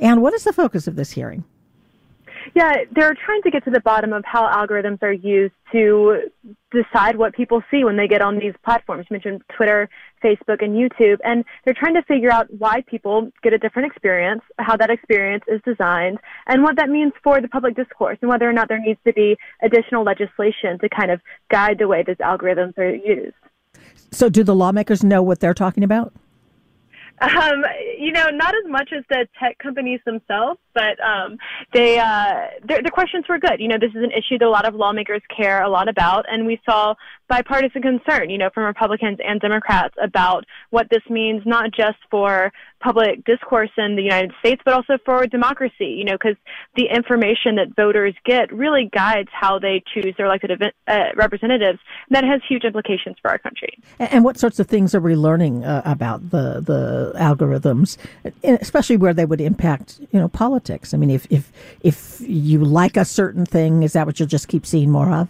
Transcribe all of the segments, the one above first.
And what is the focus of this hearing? Yeah, they're trying to get to the bottom of how algorithms are used to decide what people see when they get on these platforms. You mentioned Twitter, Facebook, and YouTube. And they're trying to figure out why people get a different experience, how that experience is designed, and what that means for the public discourse, and whether or not there needs to be additional legislation to kind of guide the way these algorithms are used. So, do the lawmakers know what they're talking about? Um, you know, not as much as the tech companies themselves, but um, they uh, their, their questions were good. You know, this is an issue that a lot of lawmakers care a lot about, and we saw bipartisan concern, you know, from Republicans and Democrats about what this means not just for public discourse in the United States, but also for democracy. You know, because the information that voters get really guides how they choose their elected event, uh, representatives. And that has huge implications for our country. And, and what sorts of things are we learning uh, about the the algorithms, especially where they would impact you know politics? I mean, if if if you like a certain thing, is that what you'll just keep seeing more of?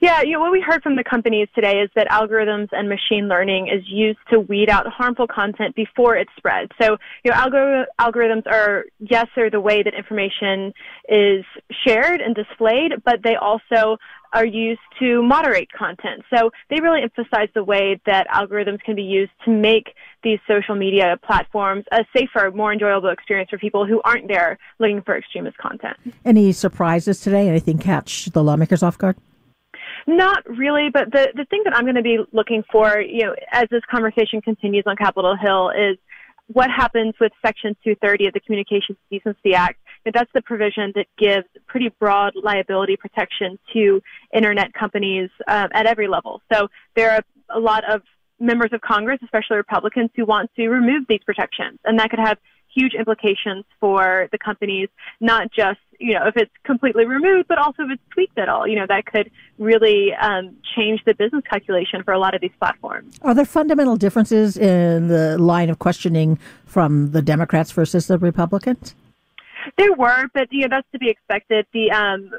Yeah, you know, what we heard from the companies today is that algorithms and machine learning is used to weed out harmful content before it spreads. So, you know, algor- algorithms are, yes, they're the way that information is shared and displayed, but they also are used to moderate content. So they really emphasize the way that algorithms can be used to make these social media platforms a safer, more enjoyable experience for people who aren't there looking for extremist content. Any surprises today? Anything catch the lawmakers off guard? Not really, but the the thing that I'm going to be looking for, you know, as this conversation continues on Capitol Hill is what happens with Section 230 of the Communications Decency Act. And that's the provision that gives pretty broad liability protection to internet companies uh, at every level. So there are a lot of members of Congress, especially Republicans, who want to remove these protections, and that could have huge implications for the companies, not just, you know, if it's completely removed, but also if it's tweaked at all. You know, that could really um, change the business calculation for a lot of these platforms. Are there fundamental differences in the line of questioning from the Democrats versus the Republicans? There were, but you know that's to be expected. The um,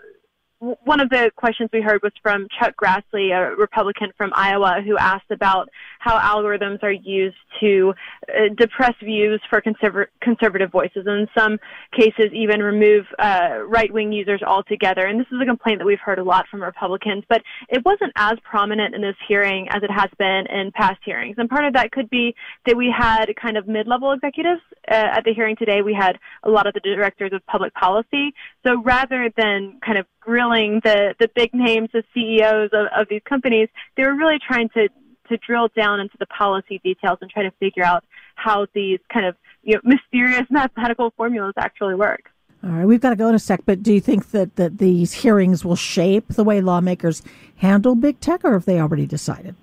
one of the questions we heard was from Chuck Grassley, a Republican from Iowa, who asked about how algorithms are used to uh, depress views for conserv- conservative voices, and in some cases even remove uh, right-wing users altogether. And this is a complaint that we've heard a lot from Republicans, but it wasn't as prominent in this hearing as it has been in past hearings. And part of that could be that we had kind of mid-level executives uh, at the hearing today. We had a lot of the directors of public policy. So rather than kind of grilling the, the big names, the CEOs of, of these companies, they were really trying to, to drill down into the policy details and try to figure out how these kind of you know, mysterious mathematical formulas actually work. All right, we've got to go in a sec, but do you think that, that these hearings will shape the way lawmakers handle big tech, or have they already decided?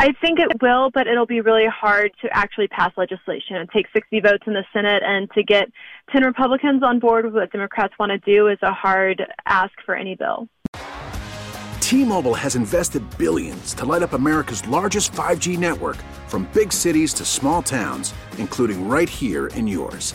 I think it will, but it'll be really hard to actually pass legislation. It takes 60 votes in the Senate, and to get 10 Republicans on board with what Democrats want to do is a hard ask for any bill. T-Mobile has invested billions to light up America's largest 5G network from big cities to small towns, including right here in yours.